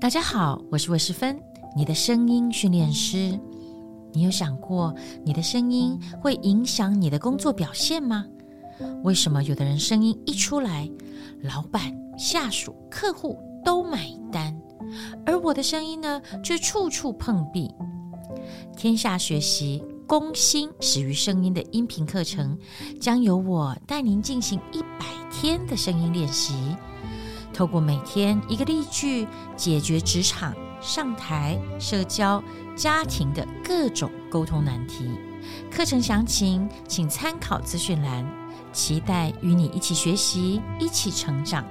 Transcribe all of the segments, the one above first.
大家好，我是魏世芬，你的声音训练师。你有想过，你的声音会影响你的工作表现吗？为什么有的人声音一出来，老板、下属、客户都买单，而我的声音呢，却处处碰壁？天下学习攻心始于声音的音频课程，将由我带您进行一百天的声音练习。透过每天一个例句，解决职场、上台、社交、家庭的各种沟通难题。课程详情请参考资讯栏。期待与你一起学习，一起成长。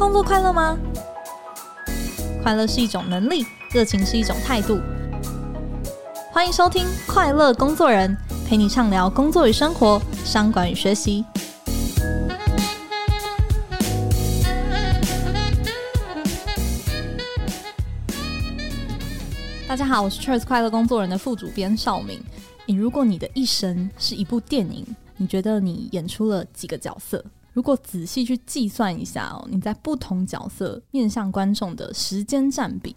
工作快乐吗？快乐是一种能力，热情是一种态度。欢迎收听《快乐工作人》，陪你畅聊工作与生活、商管与学习。大家好，我是 Cheers 快乐工作人的副主编邵明。你如果你的一生是一部电影，你觉得你演出了几个角色？如果仔细去计算一下哦，你在不同角色面向观众的时间占比，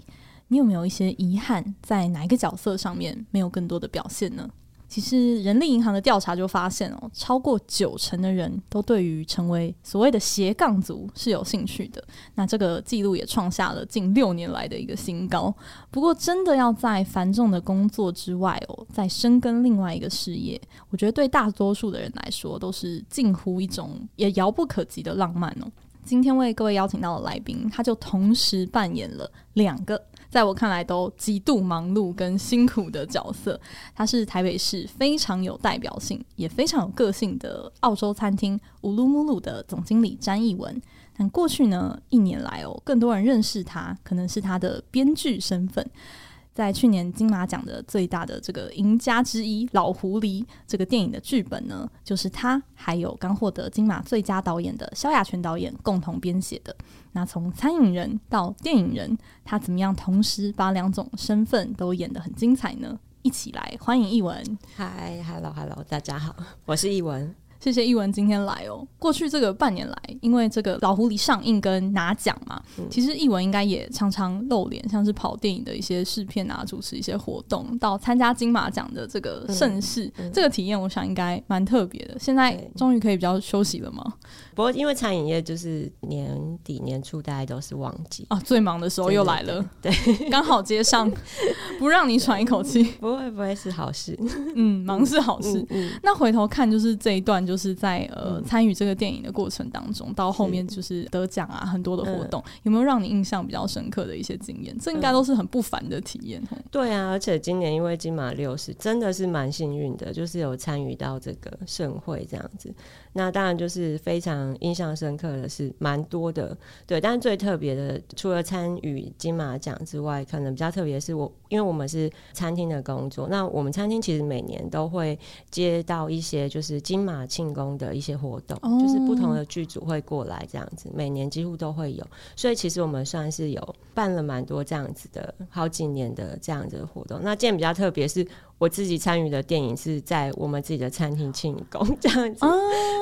你有没有一些遗憾，在哪一个角色上面没有更多的表现呢？其实人力银行的调查就发现哦，超过九成的人都对于成为所谓的斜杠族是有兴趣的。那这个记录也创下了近六年来的一个新高。不过，真的要在繁重的工作之外哦，再深耕另外一个事业，我觉得对大多数的人来说都是近乎一种也遥不可及的浪漫哦。今天为各位邀请到的来宾，他就同时扮演了两个。在我看来，都极度忙碌跟辛苦的角色。他是台北市非常有代表性，也非常有个性的澳洲餐厅乌鲁姆鲁的总经理詹艺文。但过去呢，一年来哦，更多人认识他，可能是他的编剧身份。在去年金马奖的最大的这个赢家之一《老狐狸》这个电影的剧本呢，就是他还有刚获得金马最佳导演的萧亚全导演共同编写的。那从餐饮人到电影人，他怎么样同时把两种身份都演得很精彩呢？一起来欢迎译文。嗨，Hello，Hello，大家好，我是译文。谢谢艺文今天来哦。过去这个半年来，因为这个老狐狸上映跟拿奖嘛，嗯、其实艺文应该也常常露脸，像是跑电影的一些试片啊，主持一些活动，到参加金马奖的这个盛事，嗯嗯、这个体验我想应该蛮特别的。现在终于可以比较休息了吗？不过因为餐饮业就是年底年初大家都是旺季啊，最忙的时候又来了，对，刚好接上，不让你喘一口气，不会不会是好事，嗯，忙是好事。那回头看就是这一段就。就是在呃参与这个电影的过程当中，到后面就是得奖啊，很多的活动，有没有让你印象比较深刻的一些经验？这应该都是很不凡的体验。对啊，而且今年因为金马六十，真的是蛮幸运的，就是有参与到这个盛会这样子。那当然就是非常印象深刻的是蛮多的，对。但是最特别的，除了参与金马奖之外，可能比较特别是我，因为我们是餐厅的工作，那我们餐厅其实每年都会接到一些就是金马庆功的一些活动，哦、就是不同的剧组会过来这样子，每年几乎都会有。所以其实我们算是有办了蛮多这样子的好几年的这样子的活动。那今年比较特别是。我自己参与的电影是在我们自己的餐厅庆功这样子，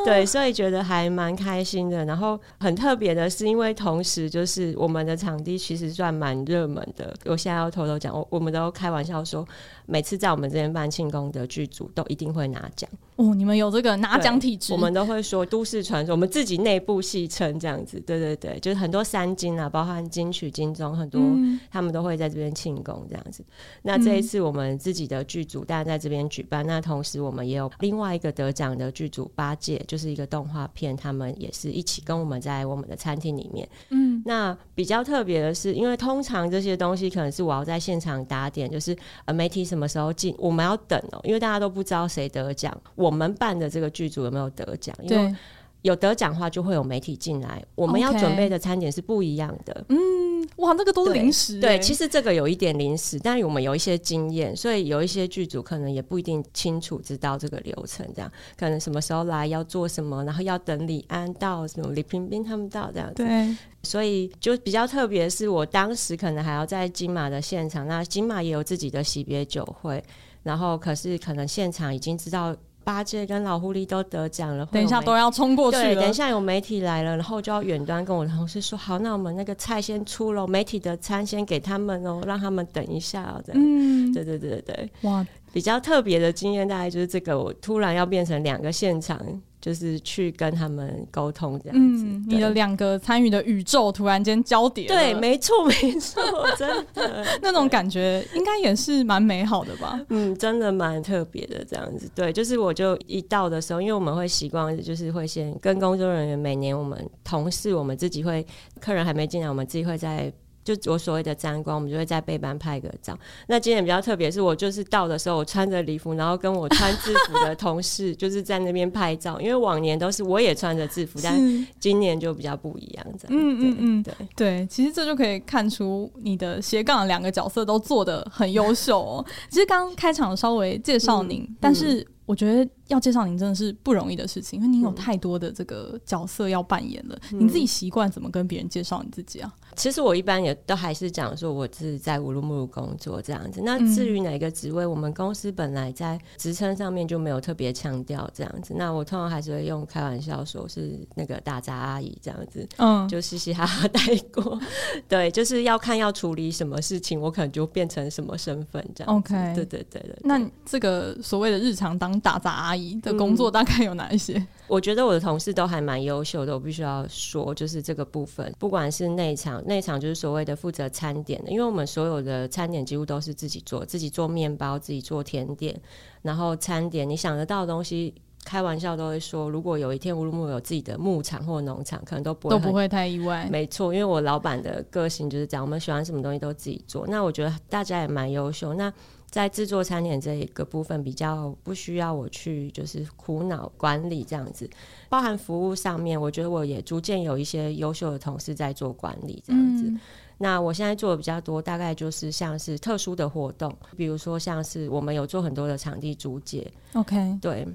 对，所以觉得还蛮开心的。然后很特别的是，因为同时就是我们的场地其实算蛮热门的。我现在要偷偷讲，我我们都开玩笑说，每次在我们这边办庆功的剧组都一定会拿奖。哦，你们有这个拿奖体质？我们都会说都市传说，我们自己内部戏称这样子。对对对，就是很多三金啊，包含金曲、金钟，很多他们都会在这边庆功这样子。那这一次我们自己的剧组。大家在这边举办，那同时我们也有另外一个得奖的剧组八戒，就是一个动画片，他们也是一起跟我们在我们的餐厅里面。嗯，那比较特别的是，因为通常这些东西可能是我要在现场打点，就是呃媒体什么时候进，我们要等哦、喔，因为大家都不知道谁得奖，我们办的这个剧组有没有得奖？因为有得奖的话，就会有媒体进来，我们要准备的餐点是不一样的。嗯。嗯，哇，那个都是临时对。对，其实这个有一点临时，但是我们有一些经验，所以有一些剧组可能也不一定清楚知道这个流程，这样可能什么时候来要做什么，然后要等李安到什么李冰冰他们到这样子。对，所以就比较特别，是我当时可能还要在金马的现场，那金马也有自己的惜别酒会，然后可是可能现场已经知道。八戒跟老狐狸都得奖了，等一下都要冲过去等一下有媒体来了，然后就要远端跟我的同事说：“好，那我们那个菜先出了，媒体的餐先给他们哦，让他们等一下哦。”这样，嗯，对对对对，哇，比较特别的经验大概就是这个，我突然要变成两个现场。就是去跟他们沟通这样子，嗯，你的两个参与的宇宙突然间交叠，对，没错没错，真的 那种感觉应该也是蛮美好的吧？嗯，真的蛮特别的这样子。对，就是我就一到的时候，因为我们会习惯，就是会先跟工作人员，每年我们同事，我们自己会客人还没进来，我们自己会在。就我所谓的沾光，我们就会在背班拍个照。那今年比较特别，是我就是到的时候，我穿着礼服，然后跟我穿制服的同事 就是在那边拍照。因为往年都是我也穿着制服，但今年就比较不一样。这样，嗯嗯嗯，对对，其实这就可以看出你的斜杠两个角色都做的很优秀哦。其实刚开场稍微介绍您，嗯、但是。我觉得要介绍您真的是不容易的事情，因为您有太多的这个角色要扮演了。嗯、你自己习惯怎么跟别人介绍你自己啊？其实我一般也都还是讲说我是在乌鲁木齐工作这样子。那至于哪个职位，嗯、我们公司本来在职称上面就没有特别强调这样子。那我通常还是会用开玩笑说是那个打杂阿姨这样子，嗯，就嘻嘻哈哈带过。对，就是要看要处理什么事情，我可能就变成什么身份这样子。OK，对对对对。那这个所谓的日常当打杂阿姨的工作大概有哪一些？嗯，我觉得我的同事都还蛮优秀的，我必须要说，就是这个部分，不管是内场，内场就是所谓的负责餐点的，因为我们所有的餐点几乎都是自己做，自己做面包，自己做甜点，然后餐点你想得到的东西，开玩笑都会说，如果有一天乌鲁木有自己的牧场或农场，可能都不会都不会太意外。没错，因为我老板的个性就是这样，我们喜欢什么东西都自己做。那我觉得大家也蛮优秀。那在制作餐点这一个部分，比较不需要我去就是苦恼管理这样子，包含服务上面，我觉得我也逐渐有一些优秀的同事在做管理这样子。嗯、那我现在做的比较多，大概就是像是特殊的活动，比如说像是我们有做很多的场地租借，OK，对。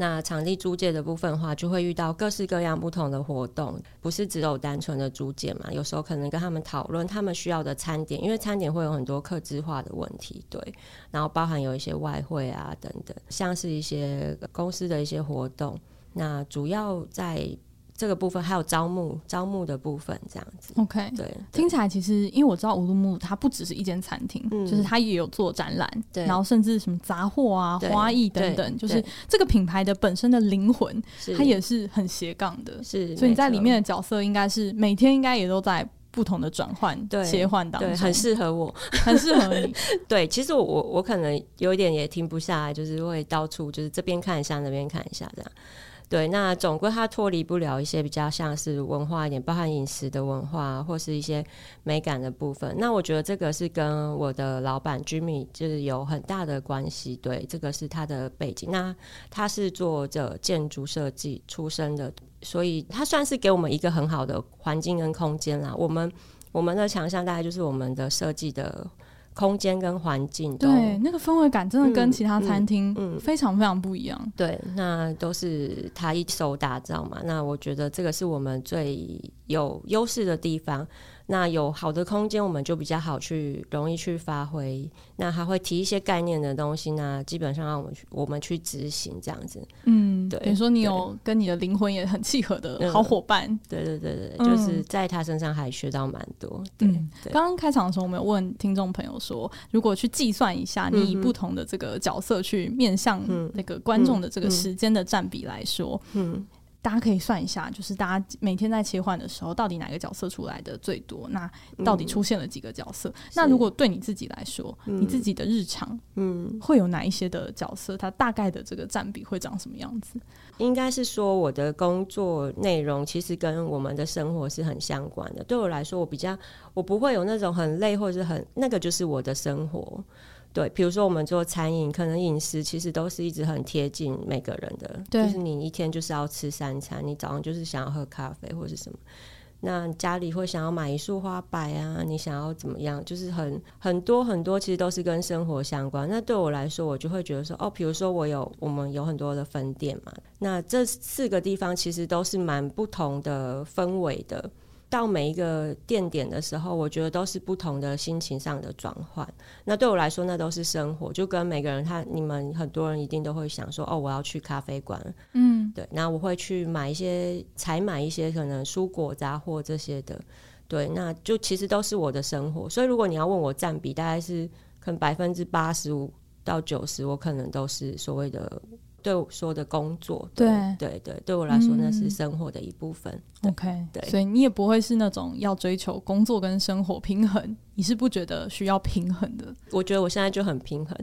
那场地租借的部分的话，就会遇到各式各样不同的活动，不是只有单纯的租借嘛。有时候可能跟他们讨论他们需要的餐点，因为餐点会有很多客制化的问题，对。然后包含有一些外汇啊等等，像是一些公司的一些活动，那主要在。这个部分还有招募，招募的部分这样子。OK，对，听起来其实，因为我知道乌鲁木它不只是一间餐厅，嗯、就是它也有做展览，对，然后甚至什么杂货啊、花艺等等，就是这个品牌的本身的灵魂，它也是很斜杠的。是，所以你在里面的角色应该是每天应该也都在不同的转换、对切换当中，很适合我，很适合你。对，其实我我我可能有一点也停不下来，就是会到处就是这边看一下，那边看一下这样。对，那总归它脱离不了一些比较像是文化一点，包含饮食的文化或是一些美感的部分。那我觉得这个是跟我的老板 Jimmy 就是有很大的关系。对，这个是他的背景。那他是做着建筑设计出身的，所以他算是给我们一个很好的环境跟空间啦。我们我们的强项大概就是我们的设计的。空间跟环境，对那个氛围感真的跟其他餐厅嗯非常非常不一样。嗯嗯嗯、对，那都是他一手打造嘛。那我觉得这个是我们最有优势的地方。那有好的空间，我们就比较好去，容易去发挥。那还会提一些概念的东西呢，基本上让我们去，我们去执行这样子。嗯，对。等于说你有跟你的灵魂也很契合的好伙伴。嗯、对对对对，嗯、就是在他身上还学到蛮多。对。刚刚、嗯、开场的时候，我们有问听众朋友说，如果去计算一下，你以不同的这个角色去面向那个观众的这个时间的占比来说，嗯大家可以算一下，就是大家每天在切换的时候，到底哪个角色出来的最多？那到底出现了几个角色？嗯、那如果对你自己来说，嗯、你自己的日常，嗯，会有哪一些的角色？它大概的这个占比会长什么样子？应该是说，我的工作内容其实跟我们的生活是很相关的。对我来说，我比较，我不会有那种很累或者是很那个，就是我的生活。对，比如说我们做餐饮，可能饮食其实都是一直很贴近每个人的，就是你一天就是要吃三餐，你早上就是想要喝咖啡或是什么，那家里会想要买一束花摆啊，你想要怎么样？就是很很多很多，其实都是跟生活相关。那对我来说，我就会觉得说，哦，比如说我有我们有很多的分店嘛，那这四个地方其实都是蛮不同的氛围的。到每一个店点的时候，我觉得都是不同的心情上的转换。那对我来说，那都是生活，就跟每个人他你们很多人一定都会想说，哦，我要去咖啡馆，嗯，对，那我会去买一些采买一些可能蔬果杂货这些的，对，那就其实都是我的生活。所以如果你要问我占比，大概是可能百分之八十五到九十，我可能都是所谓的。对我说的工作，对对对，对，我来说那是生活的一部分。嗯、OK，对，所以你也不会是那种要追求工作跟生活平衡，你是不觉得需要平衡的？我觉得我现在就很平衡，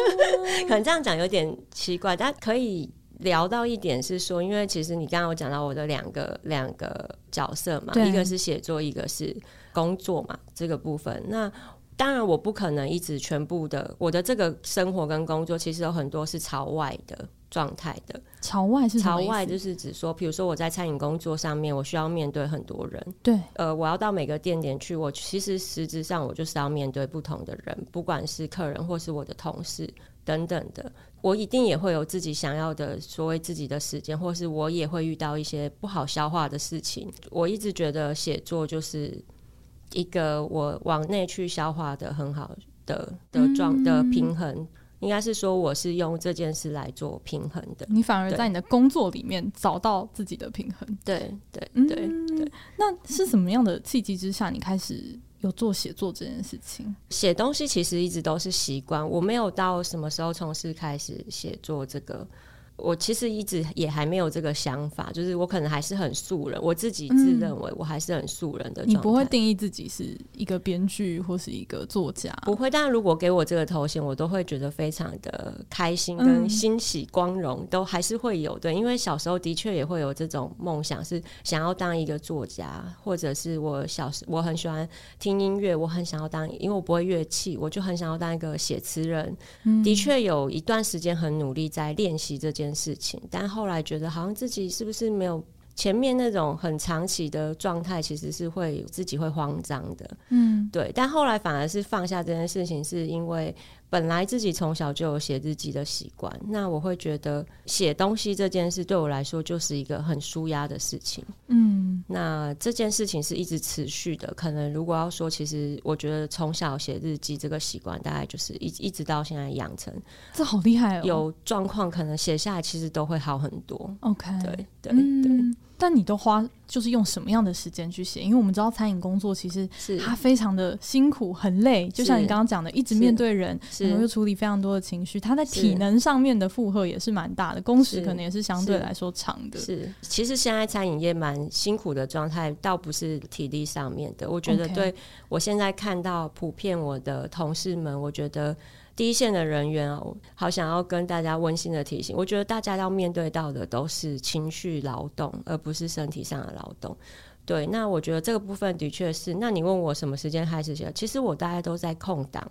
可能这样讲有点奇怪，但可以聊到一点是说，因为其实你刚刚有讲到我的两个两个角色嘛，一个是写作，一个是工作嘛，这个部分那。当然，我不可能一直全部的我的这个生活跟工作，其实有很多是朝外的状态的。朝外是朝外，就是指说，比如说我在餐饮工作上面，我需要面对很多人。对，呃，我要到每个店点去，我其实实质上我就是要面对不同的人，不管是客人或是我的同事等等的。我一定也会有自己想要的所谓自己的时间，或是我也会遇到一些不好消化的事情。我一直觉得写作就是。一个我往内去消化的很好的的状的平衡，嗯，应该是说我是用这件事来做平衡的。你反而在你的工作里面找到自己的平衡。对对对对。那是什么样的契机之下，你开始有做写作这件事情？写东西其实一直都是习惯，我没有到什么时候从事开始写作这个。我其实一直也还没有这个想法，就是我可能还是很素人，我自己自认为我还是很素人的状态。你不会定义自己是一个编剧或是一个作家？不会。但如果给我这个头衔，我都会觉得非常的开心跟欣喜、光荣，嗯，都还是会有的。因为小时候的确也会有这种梦想，是想要当一个作家，或者是我小时我很喜欢听音乐，我很想要当，因为我不会乐器，我就很想要当一个写词人。嗯，的确有一段时间很努力在练习这件事情，但后来觉得好像自己是不是没有前面那种很长期的状态，其实是会自己会慌张的，嗯，对。但后来反而是放下这件事情，是因为。本来自己从小就有写日记的习惯，那我会觉得写东西这件事对我来说就是一个很舒压的事情。嗯，那这件事情是一直持续的。可能如果要说，其实我觉得从小写日记这个习惯，大概就是一一直到现在养成，这好厉害哦。有状况可能写下来，其实都会好很多。OK，对对对。嗯但你都花就是用什么样的时间去写？因为我们知道餐饮工作其实它非常的辛苦很累，就像你刚刚讲的，一直面对人，然后又处理非常多的情绪，它在体能上面的负荷也是蛮大的，工时可能也是相对来说长的。是，其实现在餐饮业蛮辛苦的状态，倒不是体力上面的。我觉得对我现在看到普遍我的同事们，我觉得。第一线的人员哦，好想要跟大家温馨的提醒，我觉得大家要面对到的都是情绪劳动，而不是身体上的劳动。对，那我觉得这个部分的确是。那你问我什么时间开始写？其实我大概都在空档。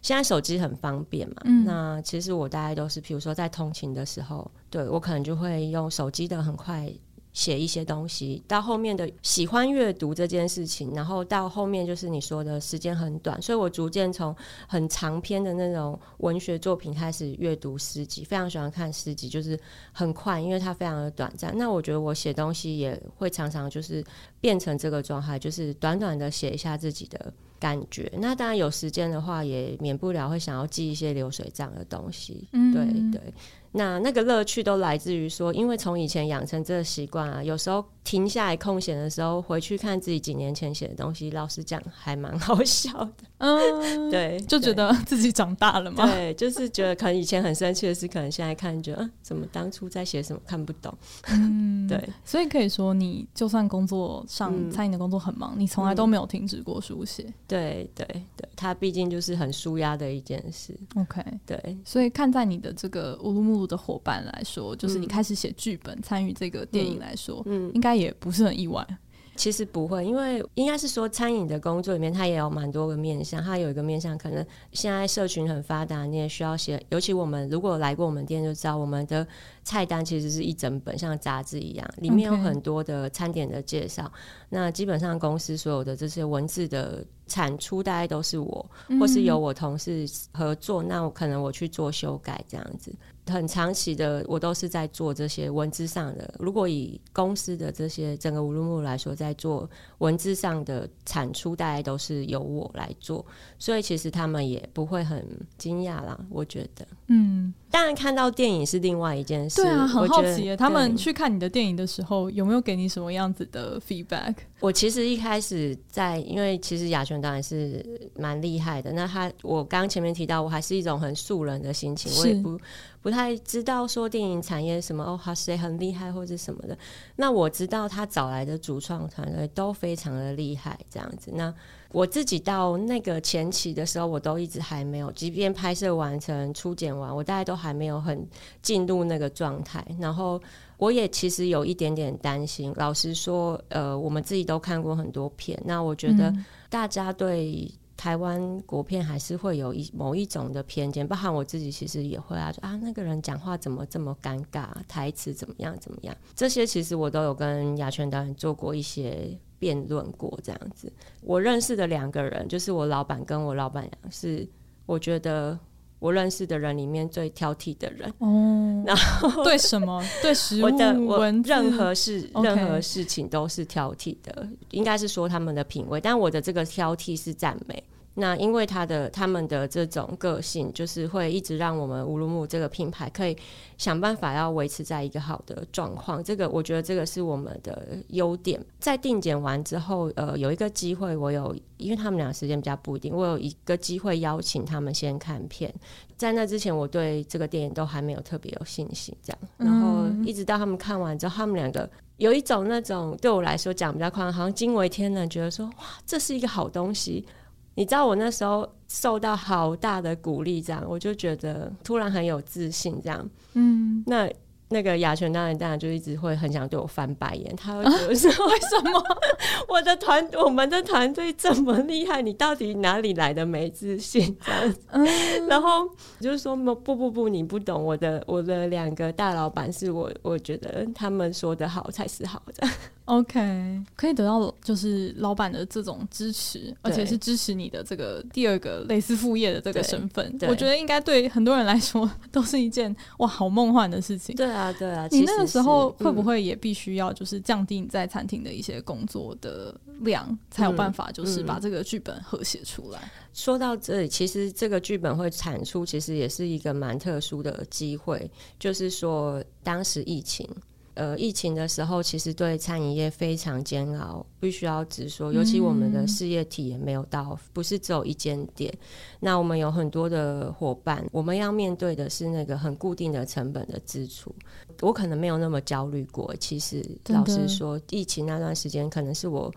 现在手机很方便嘛，嗯，那其实我大概都是，比如说在通勤的时候，对，我可能就会用手机的很快。写一些东西，到后面的喜欢阅读这件事情，然后到后面就是你说的时间很短，所以我逐渐从很长篇的那种文学作品开始阅读诗集，非常喜欢看诗集，就是很快，因为它非常的短暂。那我觉得我写东西也会常常就是变成这个状态，就是短短的写一下自己的感觉。那当然有时间的话，也免不了会想要记一些流水账的东西。嗯，对对。那那个乐趣都来自于说，因为从以前养成这个习惯啊，有时候停下来空闲的时候，回去看自己几年前写的东西，老实讲还蛮好笑的。嗯，对，就觉得 自己长大了嘛。对，就是觉得可能以前很生气的事，可能现在看觉得，嗯，怎么当初在写什么看不懂。嗯，对。所以可以说，你就算工作上餐饮的工作很忙，嗯，你从来都没有停止过书写。对对对，它毕竟就是很舒压的一件事。OK，对。所以看在你的这个乌鲁木的伙伴来说，就是你开始写剧本，参与这个电影来说，嗯，应该也不是很意外，其实不会，因为应该是说餐饮的工作里面，它也有蛮多个面向。它有一个面向，可能现在社群很发达，你也需要写。尤其我们如果来过我们店，就知道我们的菜单其实是一整本，像杂志一样，里面有很多的餐点的介绍。那基本上公司所有的这些文字的产出，大概都是我，或是由我同事合作。嗯、那我可能我去做修改这样子。很长期的，我都是在做这些文字上的。如果以公司的这些整个乌鲁木来说，在做文字上的产出，大概都是由我来做，所以其实他们也不会很惊讶啦。我觉得，嗯，当然看到电影是另外一件事。对啊，很好奇耶，他们去看你的电影的时候，有没有给你什么样子的 feedback？我其实一开始在，因为其实雅泉当然是蛮厉害的。那他，我刚前面提到，我还是一种很素人的心情，我也不。不太知道说电影产业什么哦，他谁很厉害或者什么的。那我知道他找来的主创团队都非常的厉害，这样子。那我自己到那个前期的时候，我都一直还没有，即便拍摄完成、初剪完，我大概都还没有很进入那个状态。然后我也其实有一点点担心。老实说，呃，我们自己都看过很多片，那我觉得大家对。台湾国片还是会有一某一种的偏见，包含我自己其实也会啊，说啊那个人讲话怎么这么尴尬，台词怎么样怎么样，这些其实我都有跟雅泉导演做过一些辩论过，这样子。我认识的两个人，就是我老板跟我老板娘，是我觉得我认识的人里面最挑剔的人。哦，然后 对什么？对食物、我的我文字任何事、任何事情都是挑剔的，应该是说他们的品味，但我的这个挑剔是赞美。那因为他的他们的这种个性，就是会一直让我们乌鲁木这个品牌可以想办法要维持在一个好的状况。这个我觉得这个是我们的优点。在定检完之后，呃，有一个机会，我有因为他们俩时间比较不一定，我有一个机会邀请他们先看片。在那之前，我对这个电影都还没有特别有信心，这样。然后一直到他们看完之后，他们两个有一种那种对我来说讲比较宽，好像惊为天人，觉得说哇，这是一个好东西。你知道我那时候受到好大的鼓励，这样我就觉得突然很有自信，这样，嗯，那。那个雅泉当然当然就一直会很想对我翻白眼，他会觉得说，为什么我的团我们的团队这么厉害，你到底哪里来的没自信这样子？嗯、然后就是说不不不，你不懂我的我的两个大老板是我我觉得他们说的好才是好的。OK，可以得到就是老板的这种支持，而且是支持你的这个第二个类似副业的这个身份，我觉得应该对很多人来说都是一件哇好梦幻的事情。对啊。啊，对啊，你那个时候会不会也必须要就是降低你在餐厅的一些工作的量，嗯、才有办法就是把这个剧本和谐出来？说到这里，其实这个剧本会产出，其实也是一个蛮特殊的机会，就是说当时疫情。呃，疫情的时候，其实对餐饮业非常煎熬，必须要直说。尤其我们的事业体也没有到，不是只有一间店。那我们有很多的伙伴，我们要面对的是那个很固定的成本的支出。我可能没有那么焦虑过。其实，老实说，疫情那段时间可能是我。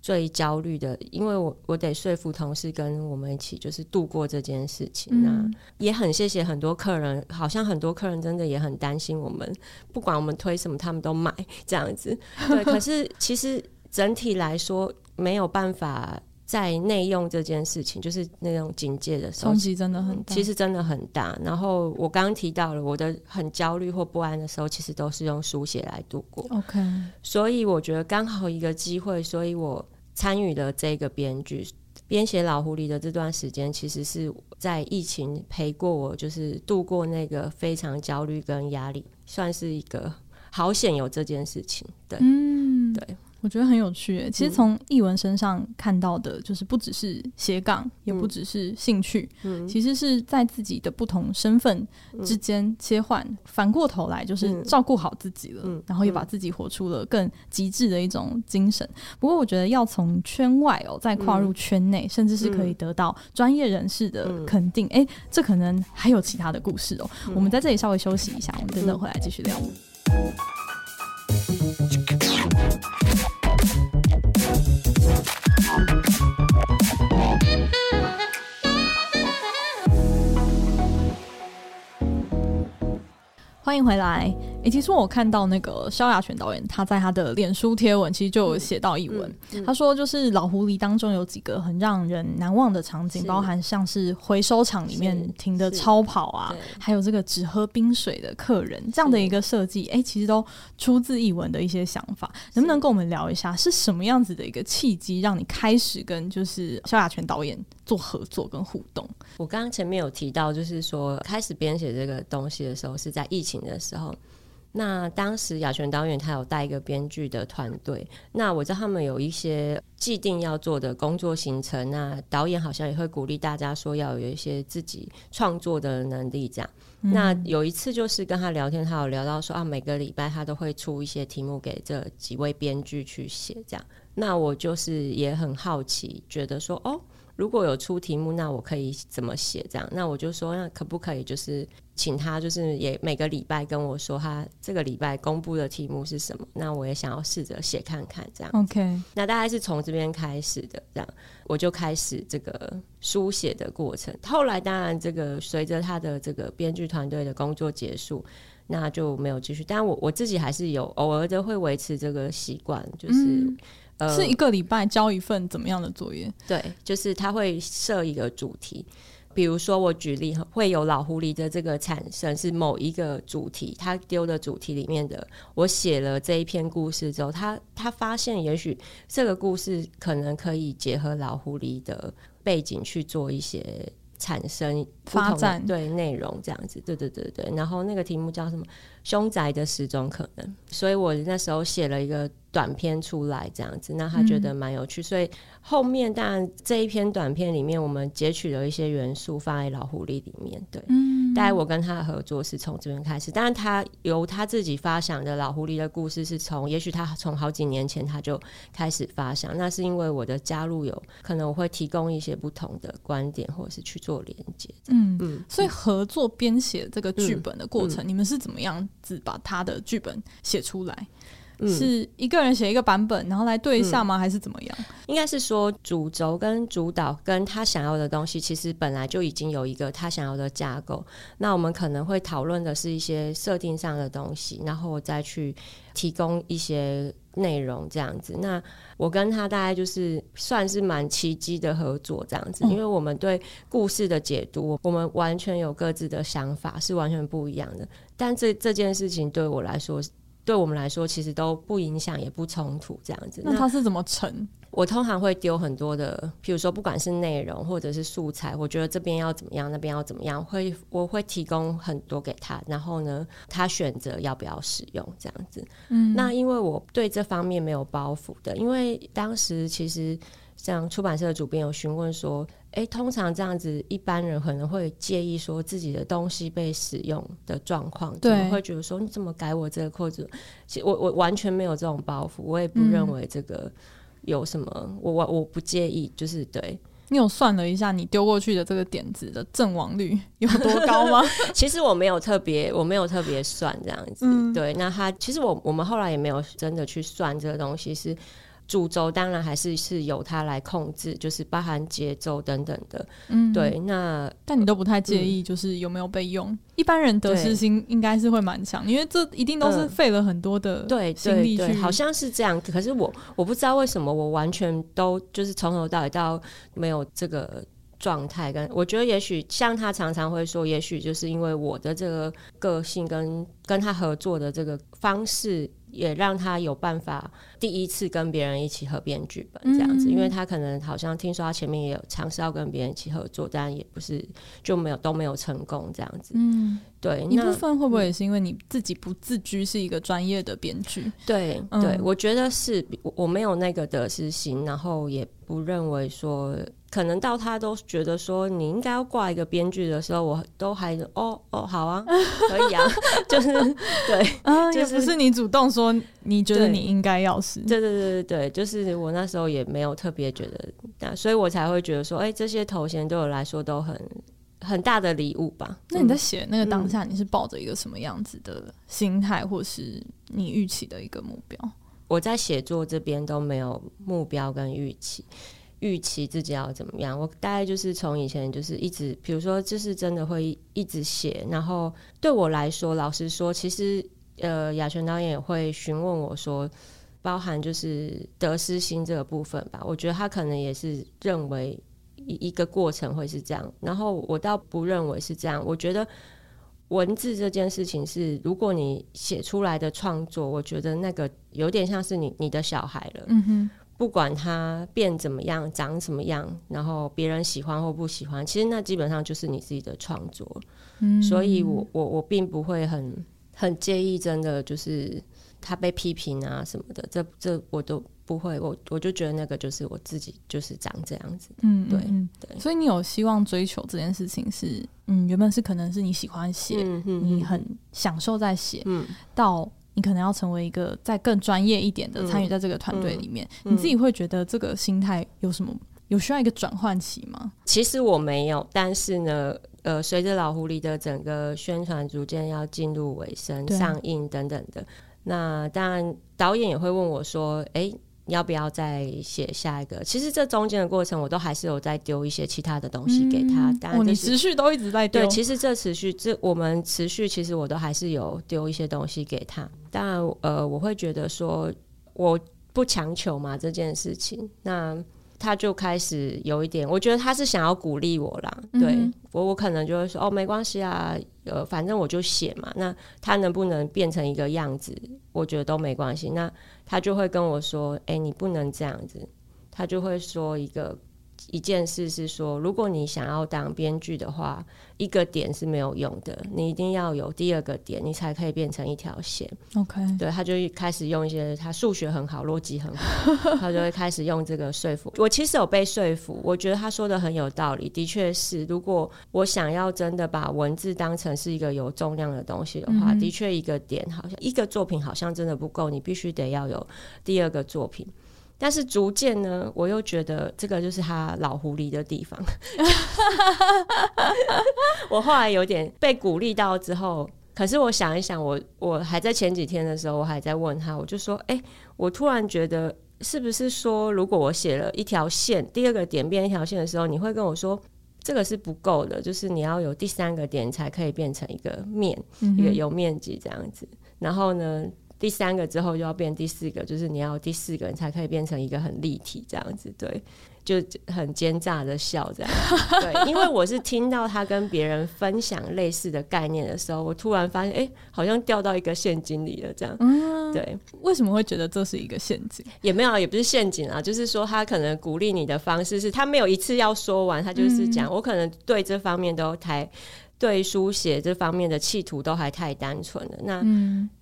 最焦虑的，因为我我得说服同事跟我们一起，就是度过这件事情。嗯、那也很谢谢很多客人，好像很多客人真的也很担心我们，不管我们推什么，他们都买 这样子。对，可是其实整体来说没有办法在内用这件事情，就是那种警戒的时候，冲击真的很大，其实真的很大。然后我刚刚提到了我的很焦虑或不安的时候，其实都是用书写来度过。OK，所以我觉得刚好一个机会，所以我。参与了这个编剧编写《老狐狸》的这段时间，其实是在疫情陪过我，就是度过那个非常焦虑跟压力，算是一个好险有这件事情。对，嗯，对。我觉得很有趣。其实从译文身上看到的，就是不只是斜杠，嗯、也不只是兴趣，嗯、其实是在自己的不同身份之间切换。嗯、反过头来，就是照顾好自己了，嗯、然后也把自己活出了更极致的一种精神。不过，我觉得要从圈外哦，再跨入圈内，嗯、甚至是可以得到专业人士的肯定。哎、嗯，这可能还有其他的故事哦。嗯、我们在这里稍微休息一下，我们等等回来继续聊。欢迎回来。哎、欸，其实我看到那个萧亚全导演，他在他的脸书贴文，其实就有写到一文，嗯嗯、他说就是《老狐狸》当中有几个很让人难忘的场景，包含像是回收厂里面停的超跑啊，还有这个只喝冰水的客人这样的一个设计，哎、欸，其实都出自一文的一些想法，能不能跟我们聊一下是什么样子的一个契机，让你开始跟就是萧亚全导演做合作跟互动？我刚刚前面有提到，就是说开始编写这个东西的时候是在疫情的时候。那当时亚全导演他有带一个编剧的团队，那我知道他们有一些既定要做的工作行程，那导演好像也会鼓励大家说要有一些自己创作的能力这样。嗯、那有一次就是跟他聊天，他有聊到说啊，每个礼拜他都会出一些题目给这几位编剧去写这样。那我就是也很好奇，觉得说哦。如果有出题目，那我可以怎么写？这样，那我就说，那可不可以就是请他，就是也每个礼拜跟我说他这个礼拜公布的题目是什么？那我也想要试着写看看，这样。OK，那大概是从这边开始的，这样我就开始这个书写的过程。后来当然，这个随着他的这个编剧团队的工作结束，那就没有继续。但我我自己还是有偶尔的会维持这个习惯，就是。嗯是一个礼拜交一份怎么样的作业？对，就是他会设一个主题，比如说我举例，会有老狐狸的这个产生是某一个主题，他丢的主题里面的，我写了这一篇故事之后，他他发现也许这个故事可能可以结合老狐狸的背景去做一些产生发展对内容这样子，对对对对，然后那个题目叫什么？凶宅的十种可能，所以我那时候写了一个短片出来，这样子，那他觉得蛮有趣，嗯、所以后面当然这一篇短片里面，我们截取了一些元素放在老狐狸里面，对，嗯，大概我跟他的合作是从这边开始，当然他由他自己发想的老狐狸的故事是从，也许他从好几年前他就开始发想，那是因为我的加入有可能我会提供一些不同的观点，或者是去做连接，嗯嗯，所以合作编写这个剧本的过程，嗯、你们是怎么样？只把他的剧本写出来，嗯、是一个人写一个版本，然后来对一下吗？嗯、还是怎么样？应该是说主轴跟主导跟他想要的东西，其实本来就已经有一个他想要的架构。那我们可能会讨论的是一些设定上的东西，然后我再去提供一些内容这样子。那我跟他大概就是算是蛮奇迹的合作这样子，因为我们对故事的解读，我们完全有各自的想法，是完全不一样的。但这这件事情对我来说，对我们来说，其实都不影响，也不冲突，这样子。那他是怎么成？我通常会丢很多的，譬如说，不管是内容或者是素材，我觉得这边要怎么样，那边要怎么样，会我会提供很多给他，然后呢，他选择要不要使用，这样子。嗯，那因为我对这方面没有包袱的，因为当时其实像出版社的主编有询问说。哎，通常这样子，一般人可能会介意说自己的东西被使用的状况，对，会觉得说你怎么改我这个扣子？其实我我完全没有这种包袱，我也不认为这个有什么，嗯、我我我不介意，就是对。你有算了一下，你丢过去的这个点子的阵亡率有多高吗？其实我没有特别，我没有特别算这样子，嗯、对。那他其实我我们后来也没有真的去算这个东西是。主轴当然还是是由他来控制，就是包含节奏等等的。嗯，对。那但你都不太介意，就是有没有被用？嗯、一般人得失心应该是会蛮强，因为这一定都是费了很多的对心力去。好像是这样。可是我我不知道为什么我完全都就是从头到尾到没有这个状态。跟我觉得也许像他常常会说，也许就是因为我的这个个性跟跟他合作的这个方式。也让他有办法第一次跟别人一起合编剧本这样子，嗯、因为他可能好像听说他前面也有尝试要跟别人一起合作，但也不是就没有都没有成功这样子。嗯，对，一部分会不会也是因为你自己不自居是一个专业的编剧？对，嗯、对，我觉得是我我没有那个得失心，然后也不认为说。可能到他都觉得说你应该要挂一个编剧的时候，我都还哦哦好啊，可以啊，就是对，啊、就是不是你主动说你觉得你应该要是，对对对对对，就是我那时候也没有特别觉得，那所以我才会觉得说，哎、欸，这些头衔对我来说都很很大的礼物吧。那你在写那个当下，你是抱着一个什么样子的心态，或是你预期的一个目标？我在写作这边都没有目标跟预期。预期自己要怎么样？我大概就是从以前就是一直，比如说，就是真的会一直写。然后对我来说，老实说，其实呃，雅泉导演也会询问我说，包含就是得失心这个部分吧。我觉得他可能也是认为一一个过程会是这样，然后我倒不认为是这样。我觉得文字这件事情是，如果你写出来的创作，我觉得那个有点像是你你的小孩了。嗯哼。不管他变怎么样，长什么样，然后别人喜欢或不喜欢，其实那基本上就是你自己的创作。嗯，所以我我我并不会很很介意，真的就是他被批评啊什么的，这这我都不会。我我就觉得那个就是我自己，就是长这样子。嗯，对对。所以你有希望追求这件事情是，嗯，原本是可能是你喜欢写，你很享受在写，嗯，到。你可能要成为一个再更专业一点的参与在这个团队里面，你自己会觉得这个心态有什么有需要一个转换期吗？其实我没有，但是呢，呃，随着老狐狸的整个宣传逐渐要进入尾声、上映等等的，那当然导演也会问我说：“哎、欸。”要不要再写下一个？其实这中间的过程，我都还是有在丢一些其他的东西给他。但、嗯、你持续都一直在丢。对，其实这持续，这我们持续，其实我都还是有丢一些东西给他。当然，呃，我会觉得说，我不强求嘛这件事情。那。他就开始有一点，我觉得他是想要鼓励我啦。对，我，我可能就会说哦，没关系啊，呃，反正我就写嘛。那他能不能变成一个样子，我觉得都没关系。那他就会跟我说，哎、欸，你不能这样子。他就会说一个。一件事是说，如果你想要当编剧的话，一个点是没有用的，你一定要有第二个点，你才可以变成一条线。OK，对，他就开始用一些他数学很好，逻辑很好，他就会开始用这个说服我。其实有被说服，我觉得他说的很有道理，的确是。如果我想要真的把文字当成是一个有重量的东西的话，的确一个点好像一个作品好像真的不够，你必须得要有第二个作品。但是逐渐呢，我又觉得这个就是他老狐狸的地方。我后来有点被鼓励到之后，可是我想一想我，我我还在前几天的时候，我还在问他，我就说：“哎、欸，我突然觉得，是不是说，如果我写了一条线，第二个点变一条线的时候，你会跟我说这个是不够的，就是你要有第三个点才可以变成一个面，嗯、一个有面积这样子。然后呢？”第三个之后就要变第四个，就是你要第四个人才可以变成一个很立体这样子，对，就很奸诈的笑这样，对，因为我是听到他跟别人分享类似的概念的时候，我突然发现，哎、欸，好像掉到一个陷阱里了，这样，嗯，对，为什么会觉得这是一个陷阱？也没有，也不是陷阱啊，就是说他可能鼓励你的方式是他没有一次要说完，他就是讲，嗯、我可能对这方面都太。对书写这方面的企图都还太单纯了。那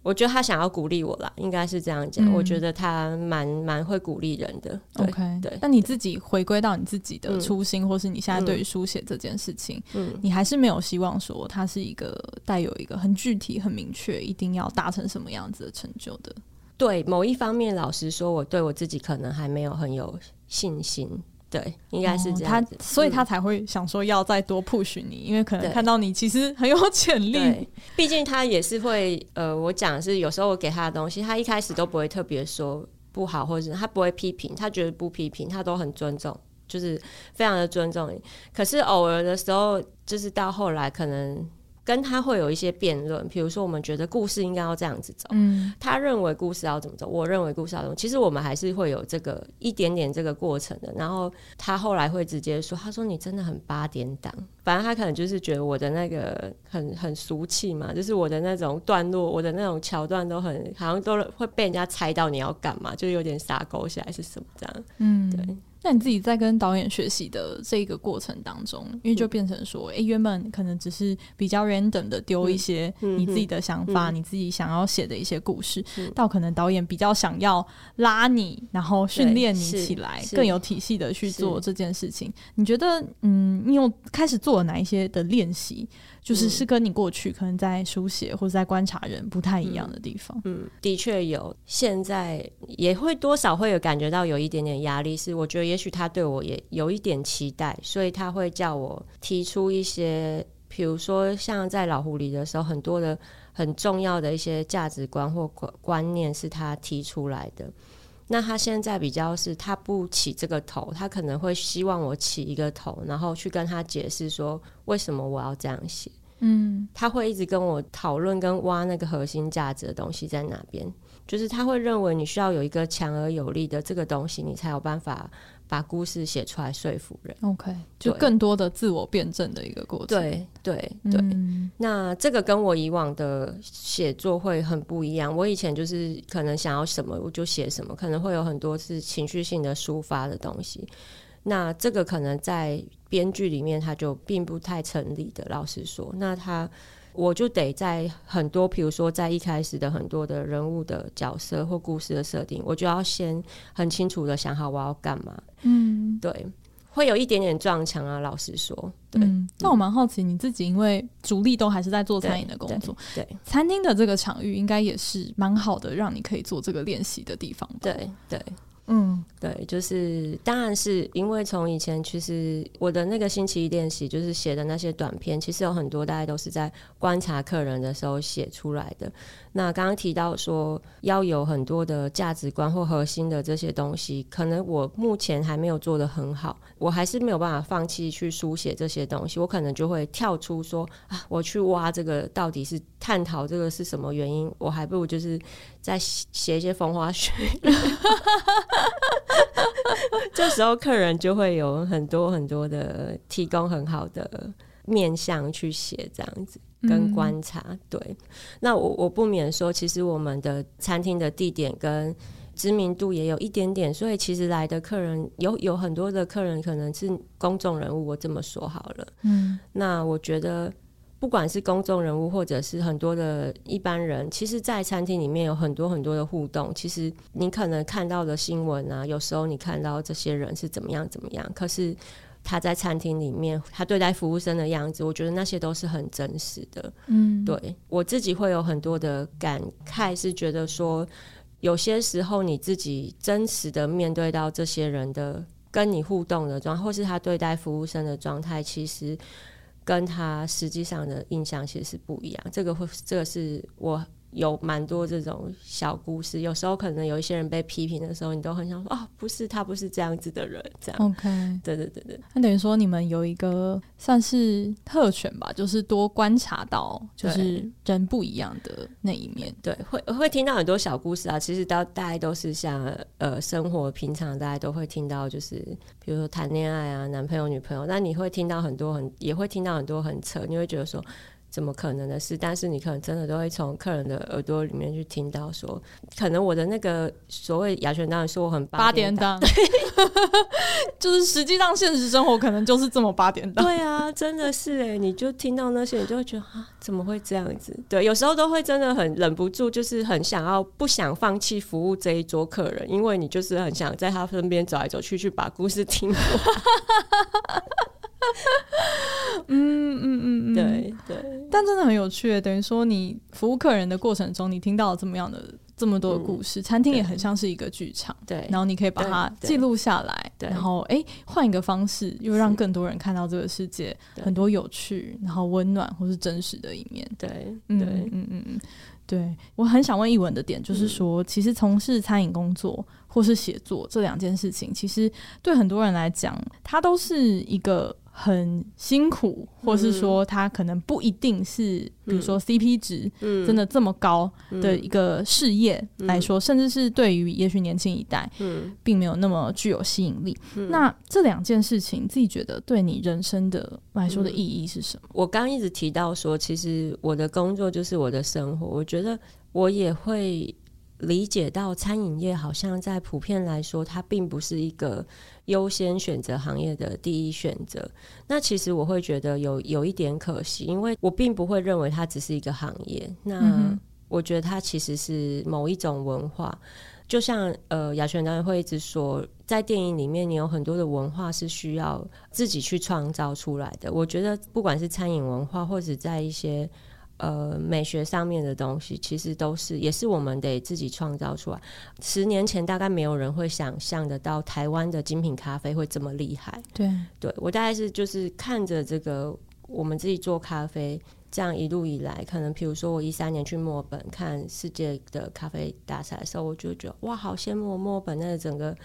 我觉得他想要鼓励我啦，应该是这样讲。嗯、我觉得他蛮蛮会鼓励人的。OK，对。那你自己回归到你自己的初心，嗯、或是你现在对于书写这件事情，嗯，你还是没有希望说它是一个带有一个很具体、很明确，一定要达成什么样子的成就的。对，某一方面，老实说，我对我自己可能还没有很有信心。对，应该是这样、哦。他，所以他才会想说要再多 push 你，嗯、因为可能看到你其实很有潜力。毕竟他也是会，呃，我讲是有时候我给他的东西，他一开始都不会特别说不好，或者是他不会批评，他觉得不批评，他都很尊重，就是非常的尊重你。可是偶尔的时候，就是到后来可能。跟他会有一些辩论，比如说我们觉得故事应该要这样子走，嗯，他认为故事要怎么走，我认为故事要怎么走，其实我们还是会有这个一点点这个过程的。然后他后来会直接说：“他说你真的很八点档。”反正他可能就是觉得我的那个很很俗气嘛，就是我的那种段落，我的那种桥段都很好像都会被人家猜到你要干嘛，就有点撒狗血还是什么这样，嗯，对。那你自己在跟导演学习的这个过程当中，因为就变成说，哎、欸，原本可能只是比较 random 的丢一些你自己的想法，嗯。嗯、你自己想要写的一些故事，嗯、到可能导演比较想要拉你，然后训练你起来，更有体系的去做这件事情。你觉得，嗯，你有开始做了哪一些的练习？就是是跟你过去可能在书写或者在观察人不太一样的地方。嗯，嗯，的确有，现在也会多少会有感觉到有一点点压力，是我觉得也许他对我也有一点期待，所以他会叫我提出一些，比如说像在老狐狸的时候，很多的很重要的一些价值观或观观念是他提出来的。那他现在比较是他不起这个头，他可能会希望我起一个头，然后去跟他解释说为什么我要这样写。嗯，他会一直跟我讨论跟挖那个核心价值的东西在哪边，就是他会认为你需要有一个强而有力的这个东西，你才有办法把故事写出来说服人。OK，就更多的自我辩证的一个过程。对对对，嗯，那这个跟我以往的写作会很不一样。我以前就是可能想要什么我就写什么，可能会有很多是情绪性的抒发的东西。那这个可能在编剧里面，他就并不太成立的。老实说，那他我就得在很多，比如说在一开始的很多的人物的角色或故事的设定，我就要先很清楚的想好我要干嘛。嗯，对，会有一点点撞墙啊。老实说，对。嗯，那我蛮好奇，你自己因为主力都还是在做餐饮的工作，对，对，餐厅的这个场域应该也是蛮好的，让你可以做这个练习的地方。对对。嗯，对，就是当然是因为从以前其实我的那个星期一练习，就是写的那些短片，其实有很多大家都是在观察客人的时候写出来的。那刚刚提到说要有很多的价值观或核心的这些东西，可能我目前还没有做得很好，我还是没有办法放弃去书写这些东西。我可能就会跳出说啊，我去挖这个到底是探讨这个是什么原因，我还不如就是再写一些风花雪月。这时候客人就会有很多很多的提供很好的面向去写这样子跟观察。嗯、对，那我我不免说，其实我们的餐厅的地点跟知名度也有一点点，所以其实来的客人有有很多的客人可能是公众人物，我这么说好了。嗯，那我觉得。不管是公众人物，或者是很多的一般人，其实，在餐厅里面有很多很多的互动。其实，你可能看到的新闻啊，有时候你看到这些人是怎么样怎么样，可是他在餐厅里面，他对待服务生的样子，我觉得那些都是很真实的。嗯，对，我自己会有很多的感慨，是觉得说，有些时候你自己真实的面对到这些人的跟你互动的状态，或是他对待服务生的状态，其实。跟他实际上的印象其实是不一样，这个会，这个是我。有蛮多这种小故事，有时候可能有一些人被批评的时候，你都很想说哦，不是他不是这样子的人，这样。OK，对对对对。那等于说你们有一个算是特权吧，就是多观察到就是人不一样的那一面。对，会会听到很多小故事啊。其实到大概都是像呃生活平常，大家都会听到，就是比如说谈恋爱啊，男朋友女朋友。那你会听到很多很，也会听到很多很扯，你会觉得说。怎么可能的事？但是你可能真的都会从客人的耳朵里面去听到说，可能我的那个所谓雅全当然说我很八点档，就是实际上现实生活可能就是这么八点档。对啊，真的是哎，你就听到那些，你就会觉得啊，怎么会这样子？对，有时候都会真的很忍不住，就是很想要不想放弃服务这一桌客人，因为你就是很想在他身边走来走去，去把故事听完。嗯嗯嗯嗯，对对，但真的很有趣，等于说你服务客人的过程中，你听到了这么样的这么多的故事，嗯、餐厅也很像是一个剧场，对，然后你可以把它记录下来，对，然后哎，换一个方式，又让更多人看到这个世界很多有趣，然后温暖或是真实的一面，对，对，嗯嗯嗯，对，我很想问一文的点，就是说，嗯、其实从事餐饮工作或是写作这两件事情，其实对很多人来讲，它都是一个。很辛苦，或是说他可能不一定是，比如说 CP 值真的这么高的一个事业来说，甚至是对于也许年轻一代，并没有那么具有吸引力。那这两件事情，自己觉得对你人生的来说的意义是什么？我刚一直提到说，其实我的工作就是我的生活。我觉得我也会理解到，餐饮业好像在普遍来说，它并不是一个。优先选择行业的第一选择，那其实我会觉得有有一点可惜，因为我并不会认为它只是一个行业。那我觉得它其实是某一种文化，就像呃雅璇导演会一直说，在电影里面，你有很多的文化是需要自己去创造出来的。我觉得不管是餐饮文化，或者在一些。呃，美学上面的东西其实都是，也是我们得自己创造出来。十年前大概没有人会想象得到台湾的精品咖啡会这么厉害。对，对我大概是就是看着这个我们自己做咖啡，这样一路以来，可能比如说我一三年去墨尔本看世界的咖啡大赛的时候，我就觉得哇，好羡慕墨尔本那个整个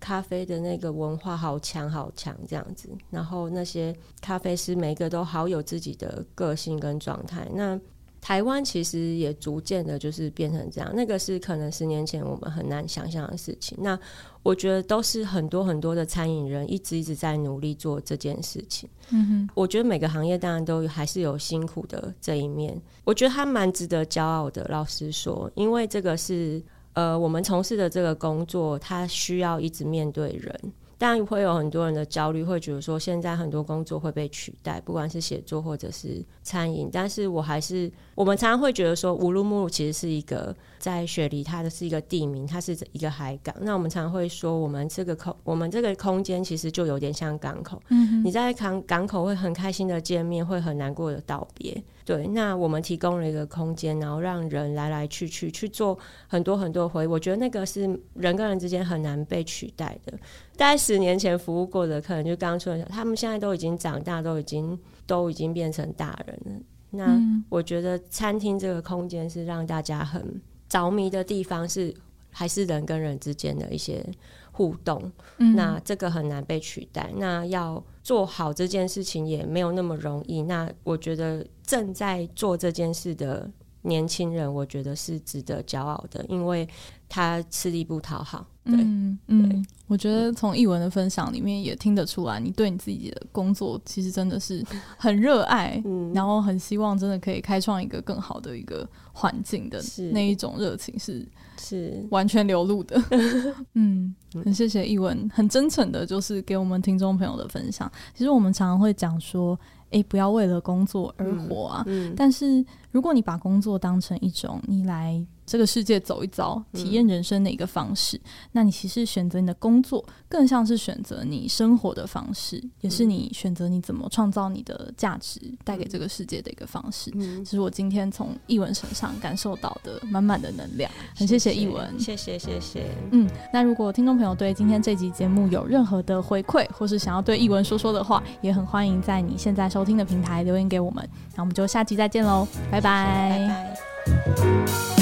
咖啡的那个文化好强好强这样子，然后那些咖啡师每个都好有自己的个性跟状态。那台湾其实也逐渐的，就是变成这样。那个是可能十年前我们很难想象的事情。那我觉得都是很多很多的餐饮人一直一直在努力做这件事情。嗯哼，我觉得每个行业当然都还是有辛苦的这一面。我觉得他蛮值得骄傲的。老实说，因为这个是呃我们从事的这个工作，它需要一直面对人。当然会有很多人的焦虑，会觉得说现在很多工作会被取代，不管是写作或者是餐饮。但是我还是，我们常常会觉得说，无路木齐其实是一个在雪梨，它的是一个地名，它是一个海港。那我们常常会说，我们这个空，我们这个空间其实就有点像港口。嗯，你在港港口会很开心的见面，会很难过的道别。对，那我们提供了一个空间，然后让人来来去去去做很多很多回忆。我觉得那个是人跟人之间很难被取代的。大概十年前服务过的客人，就刚出来，他们现在都已经长大，都已经都已经变成大人了。那我觉得餐厅这个空间是让大家很着迷的地方，是还是人跟人之间的一些互动。那这个很难被取代。那要做好这件事情也没有那么容易。那我觉得正在做这件事的年轻人，我觉得是值得骄傲的，因为他吃力不讨好。对，嗯，嗯，我觉得从译文的分享里面也听得出来，你对你自己的工作其实真的是很热爱，嗯，然后很希望真的可以开创一个更好的一个环境的那一种热情是是完全流露的。嗯，很谢谢译文，很真诚的，就是给我们听众朋友的分享。其实我们常常会讲说，哎，不要为了工作而活啊。嗯，但是如果你把工作当成一种你来这个世界走一遭，体验人生的一个方式，嗯，那你其实选择你的工作，更像是选择你生活的方式，嗯，也是你选择你怎么创造你的价值，带给这个世界的一个方式。嗯，这是我今天从译文身上感受到的满满的能量。很谢谢译文，谢谢谢谢。嗯，那如果听众朋友对今天这集节目有任何的回馈，或是想要对译文说说的话，也很欢迎在你现在收听的平台留言给我们。那我们就下期再见喽，拜拜。